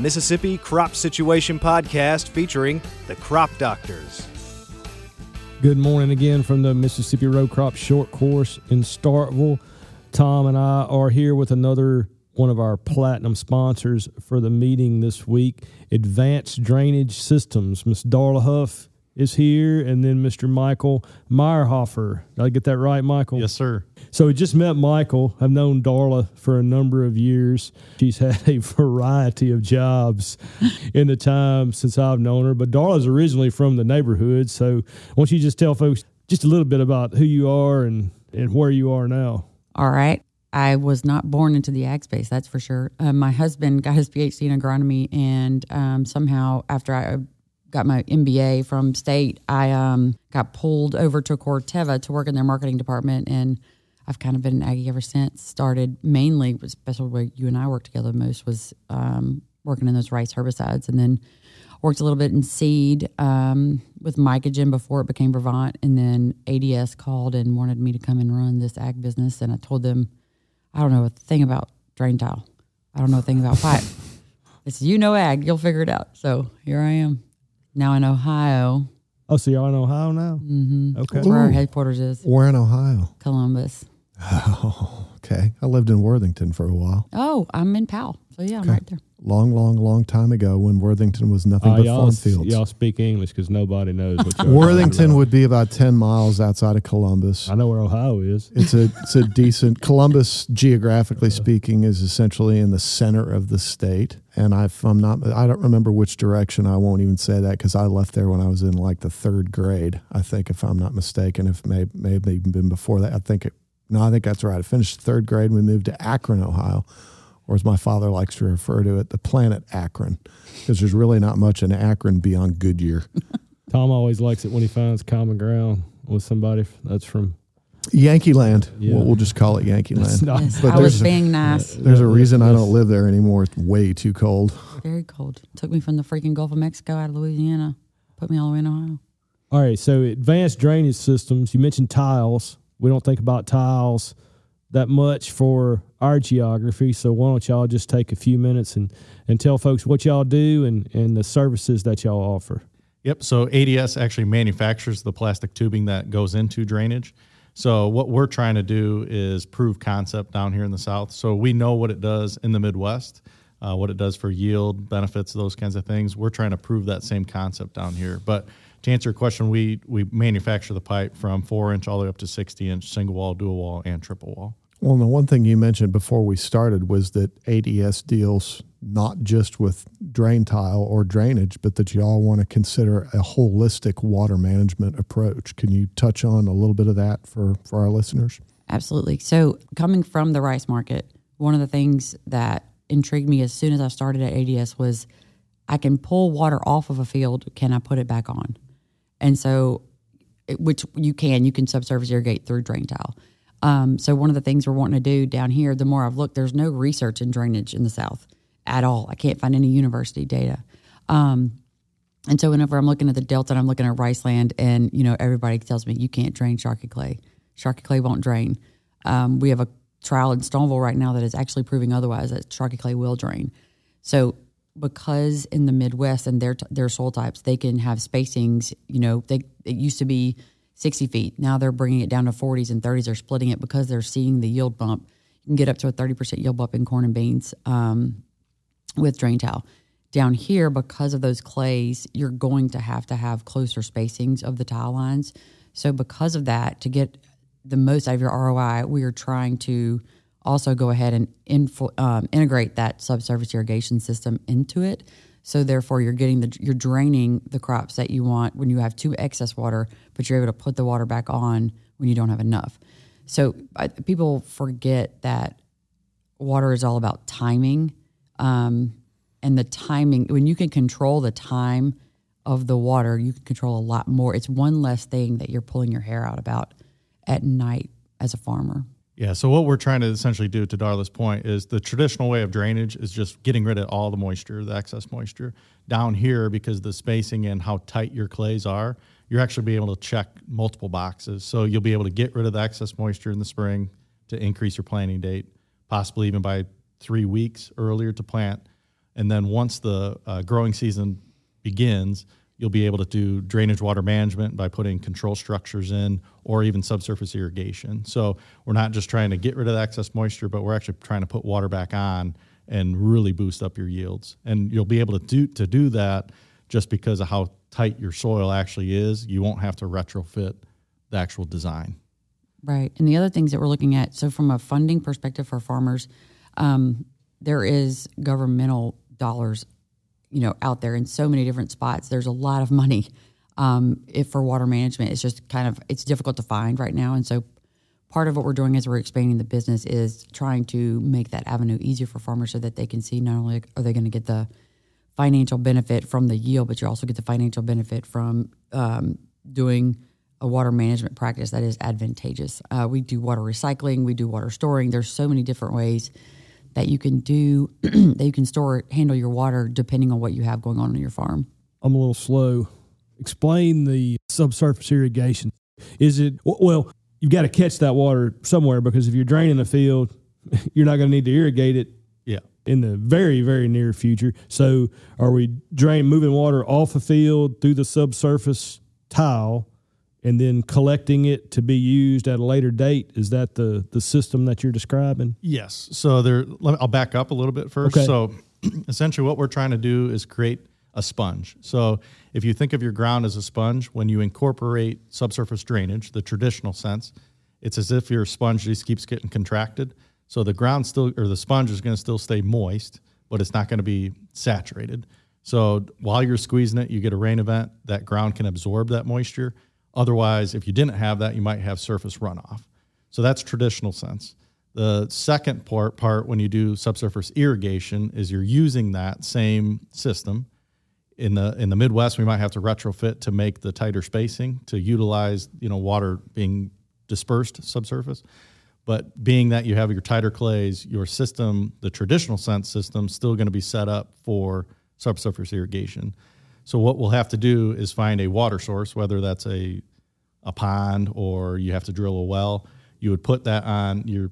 Mississippi Crop Situation Podcast featuring the Crop Doctors. Good morning again from the Mississippi Row Crop Short Course in Starkville. Tom and I are here with another one of our platinum sponsors for the meeting this week, Advanced Drainage Systems. Miss Darla Huff is here, and then Mr. Michael Maierhofer. Did I get that right, Michael? Yes, sir. So we just met Michael. I've known Darla for a number of years. She's had a variety of jobs in the time since I've known her. But Darla's originally from the neighborhood. So why don't you just tell folks just a little bit about who you are and, and where you are now? All right. I was not born into the ag space, that's for sure. Uh, my husband got his PhD in agronomy, and um, somehow after I got my MBA from state, I um, got pulled over to Corteva to work in their marketing department, and I've kind of been an Aggie ever since. Started mainly, especially where you and I worked together most, was um, working in those rice herbicides, and then worked a little bit in seed um, with Mycogen before it became Brevant, and then ADS called and wanted me to come and run this ag business, and I told them I don't know a thing about drain tile. I don't know a thing about pipe. It's you know ag, you'll figure it out. So here I am now in Ohio. Oh, so you're in Ohio now? Mm-hmm. Okay. That's where our headquarters is, We're in Ohio. Columbus. Oh, okay. I lived in Worthington for a while. Oh, I'm in Powell. So yeah, I'm right there. Long, long, long time ago when Worthington was nothing Uh, but y'all, farm fields. y'all speak English because nobody knows what you're Worthington about. would be about 10 miles outside of Columbus. I know where Ohio is. It's a it's a decent Columbus geographically speaking is essentially in the center of the state and I if I'm not I don't remember which direction I won't even say that cuz I left there when I was in like the 3rd grade I think if I'm not mistaken if may may have even been before that I think it, no I think that's right I finished 3rd grade and we moved to Akron Ohio or as my father likes to refer to it the planet Akron because there's really not much in Akron beyond Goodyear Tom always likes it when he finds common ground with somebody that's from. Yankee Land Yeah. we'll, we'll just call it Yankee Land not, Yes, But I was there's a- being nice. There's a reason I don't live there anymore. It's way too cold. Very cold. Took me from the freaking Gulf of Mexico out of Louisiana. Put me all the way in Ohio. All right, so advanced drainage systems. You mentioned tiles. We don't think about tiles that much for our geography. So why don't y'all just take a few minutes and, and tell folks what y'all do and, and the services that y'all offer. Yep. So ADS actually manufactures the plastic tubing that goes into drainage. So what we're trying to do is prove concept down here in the South. So we know what it does in the Midwest, uh, what it does for yield, benefits, those kinds of things. We're trying to prove that same concept down here. But to answer your question, we we manufacture the pipe from four inch all the way up to sixty inch single wall, dual wall, and triple wall. Well, the one thing you mentioned before we started was that ADS deals not just with drain tile or drainage, but that you all want to consider a holistic water management approach. Can you touch on a little bit of that for, for our listeners? Absolutely. So, coming from the rice market, one of the things that intrigued me as soon as I started at ADS was I can pull water off of a field. Can I put it back on? And so, which you can, you can subsurface irrigate through drain tile. Um, so, one of the things we're wanting to do down here, the more I've looked, there's no research in drainage in the South at all. I can't find any university data. Um, and so whenever I'm looking at the Delta and I'm looking at rice land, and you know everybody tells me you can't drain Sharkey clay. Sharkey clay won't drain. Um, we have a trial in Stoneville right now that is actually proving otherwise that Sharkey clay will drain. So because in the Midwest and their their soil types, they can have spacings. You know, they it used to be 60 feet. Now they're bringing it down to 40s and 30s. They're splitting it because they're seeing the yield bump. You can get up to a 30% yield bump in corn and beans um, with drain tile. Down here, because of those clays, you're going to have to have closer spacings of the tile lines. So, because of that, to get the most out of your ROI, we are trying to also go ahead and info, um, integrate that subsurface irrigation system into it. So, therefore, you're getting the you're draining the crops that you want when you have too excess water, but you're able to put the water back on when you don't have enough. So, I, people forget that water is all about timing. Um, and the timing, when you can control the time of the water, you can control a lot more. It's one less thing that you're pulling your hair out about at night as a farmer. Yeah. So what we're trying to essentially do, to Darla's point, is the traditional way of drainage is just getting rid of all the moisture, the excess moisture. Down here, because the spacing and how tight your clays are, you're actually be able to check multiple boxes. So you'll be able to get rid of the excess moisture in the spring to increase your planting date, possibly even by three weeks earlier to plant. And then once the uh, growing season begins, you'll be able to do drainage water management by putting control structures in or even subsurface irrigation. So we're not just trying to get rid of the excess moisture, but we're actually trying to put water back on and really boost up your yields. And you'll be able to do to do that just because of how tight your soil actually is. You won't have to retrofit the actual design. Right. And the other things that we're looking at, so from a funding perspective for farmers, um, there is governmental dollars, you know, out there in so many different spots. There's a lot of money um, if for water management. It's just kind of it's difficult to find right now, and so part of what we're doing as we're expanding the business is trying to make that avenue easier for farmers so that they can see not only are they going to get the financial benefit from the yield, but you also get the financial benefit from um, doing a water management practice that is advantageous. Uh, we do water recycling, we do water storing. There's so many different ways that you can do that you can store handle your water depending on what you have going on on your farm. I'm a little slow. Explain the subsurface irrigation. Is it well? You've got to catch that water somewhere because if you're draining a field, you're not going to need to irrigate it Yeah. in the very very near future. So are we drain moving water off a field through the subsurface tile and then collecting it to be used at a later date? Is that the the system that you're describing? Yes. So there, let me, I'll back up a little bit first. Okay. So essentially, what we're trying to do is create a sponge. So if you think of your ground as a sponge, when you incorporate subsurface drainage, the traditional sense, it's as if your sponge just keeps getting contracted. So the ground still, or the sponge is going to still stay moist, but it's not going to be saturated. So while you're squeezing it, you get a rain event, that ground can absorb that moisture. Otherwise, if you didn't have that, you might have surface runoff. So that's traditional sense. The second part, part when you do subsurface irrigation is you're using that same system. In the in the Midwest, we might have to retrofit to make the tighter spacing to utilize you know water being dispersed subsurface. But being that you have your tighter clays, your system, the traditional sense system, still going to be set up for subsurface irrigation. So what we'll have to do is find a water source, whether that's a a pond or you have to drill a well. You would put that on. You're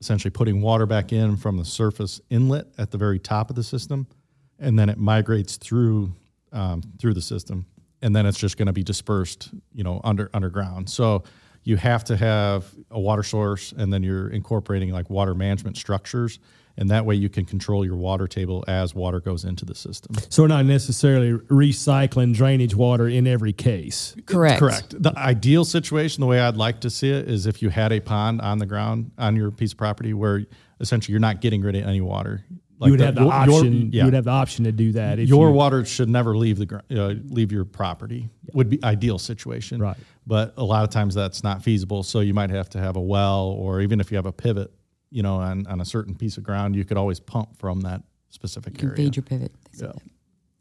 essentially putting water back in from the surface inlet at the very top of the system, and then it migrates through um, through the system, and then it's just going to be dispersed, you know, under underground. So you have to have a water source, and then you're incorporating like water management structures, and that way you can control your water table as water goes into the system. So we're not necessarily recycling drainage water in every case. Correct. Correct. The ideal situation, the way I'd like to see it, is if you had a pond on the ground on your piece of property where essentially you're not getting rid of any water. Like you would have the your- your- option. yeah. You would have the option to do that. If your you, water should never leave the gr- uh, leave your property. Would be ideal situation. Right. But a lot of times that's not feasible. So you might have to have a well, or even if you have a pivot, you know, on, on a certain piece of ground, you could always pump from that specific You can area. feed your pivot. things like Yeah.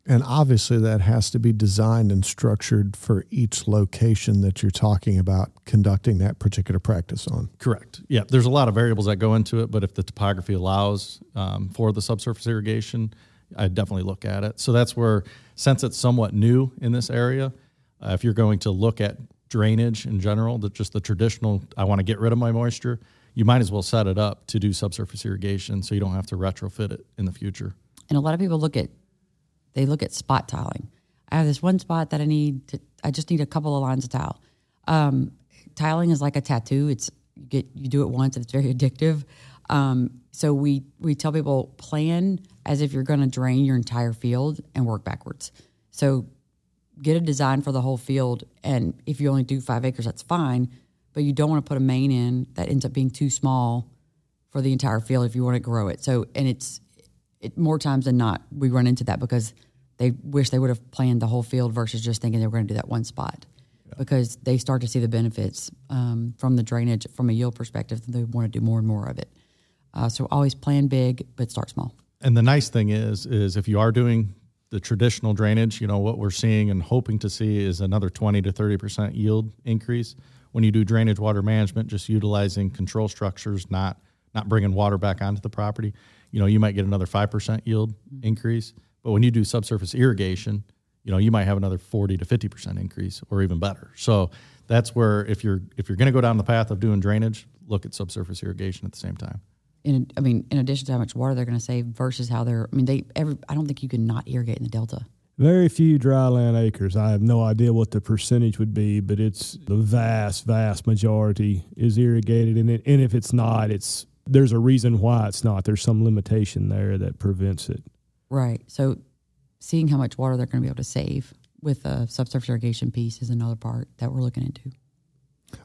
And obviously, that has to be designed and structured for each location that you're talking about conducting that particular practice on. Correct. Yeah, there's a lot of variables that go into it, but if the topography allows um, for the subsurface irrigation, I definitely look at it. So that's where, since it's somewhat new in this area, uh, if you're going to look at drainage in general, that just the traditional, I want to get rid of my moisture, you might as well set it up to do subsurface irrigation so you don't have to retrofit it in the future. And a lot of people look at they look at spot tiling. I have this one spot that I need to. I just need a couple of lines of tile. Um, tiling is like a tattoo. It's you get you do it once and it's very addictive. Um, so we we tell people plan as if you're going to drain your entire field and work backwards. So get a design for the whole field, and if you only do five acres, that's fine. But you don't want to put a main in that ends up being too small for the entire field if you want to grow it. So and it's it, more times than not, we run into that because they wish they would have planned the whole field versus just thinking they were going to do that one spot. Because they start to see the benefits um, from the drainage from a yield perspective, and they want to do more and more of it. Uh, so always plan big, but start small. And the nice thing is, is if you are doing the traditional drainage, you know what we're seeing and hoping to see is another twenty to thirty percent yield increase when you do drainage water management, just utilizing control structures, not not bringing water back onto the property. You know, you might get another five percent yield mm-hmm. increase, but when you do subsurface irrigation, you know you might have another forty to fifty percent increase, or even better. So that's where if you're if you're going to go down the path of doing drainage, look at subsurface irrigation at the same time. In I mean, in addition to how much water they're going to save versus how they're. I mean, they every. I don't think you can not irrigate in the delta. Very few dry land acres. I have no idea what the percentage would be, but it's the vast, vast majority is irrigated, and it, and if it's not, it's there's a reason why it's not. There's some limitation there that prevents it. Right. So, seeing how much water they're going to be able to save with the subsurface irrigation piece is another part that we're looking into.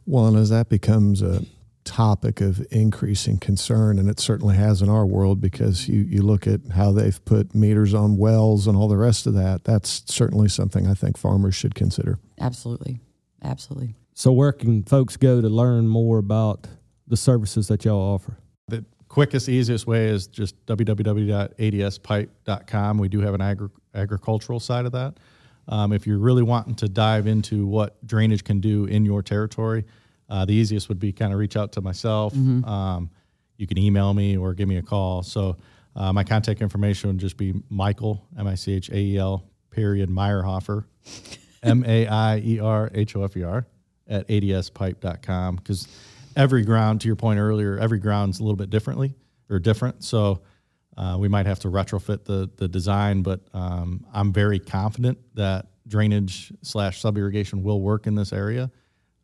Well, and as that becomes a topic of increasing concern, and it certainly has in our world because you, you look at how they've put meters on wells and all the rest of that. That's certainly something I think farmers should consider. Absolutely. Absolutely. So, where can folks go to learn more about the services that y'all offer? The quickest, easiest way is just www.adspipe.com. We do have an agri- agricultural side of that. Um, if you're really wanting to dive into what drainage can do in your territory, uh, the easiest would be kind of reach out to myself. Mm-hmm. Um, you can email me or give me a call. So uh, my contact information would just be Michael M I C H A E L period Maierhofer M A I E R H O F E R at adspipe.com because every ground, to your point earlier, every ground's a little bit differently or different. So uh, we might have to retrofit the the design, but um, I'm very confident that drainage slash sub irrigation will work in this area.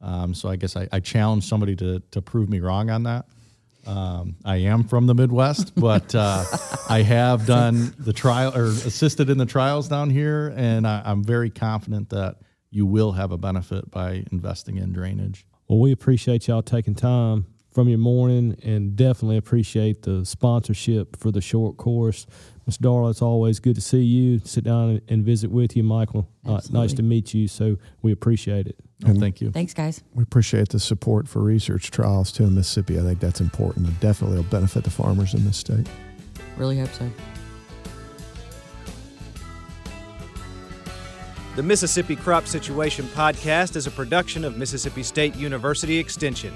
Um, so I guess I, I challenge somebody to to prove me wrong on that. Um, I am from the Midwest, but uh, I have done the trial or assisted in the trials down here, and I, I'm very confident that you will have a benefit by investing in drainage. Well, we appreciate y'all taking time from your morning and definitely appreciate the sponsorship for the short course. Ms. Darla, it's always good to see you, sit down and, and visit with you, Michael. Uh, nice to meet you. So we appreciate it. Oh, thank you. Thanks, guys. We appreciate the support for research trials too in Mississippi. I think that's important and definitely will benefit the farmers in this state. Really hope so. The Mississippi Crop Situation Podcast is a production of Mississippi State University Extension.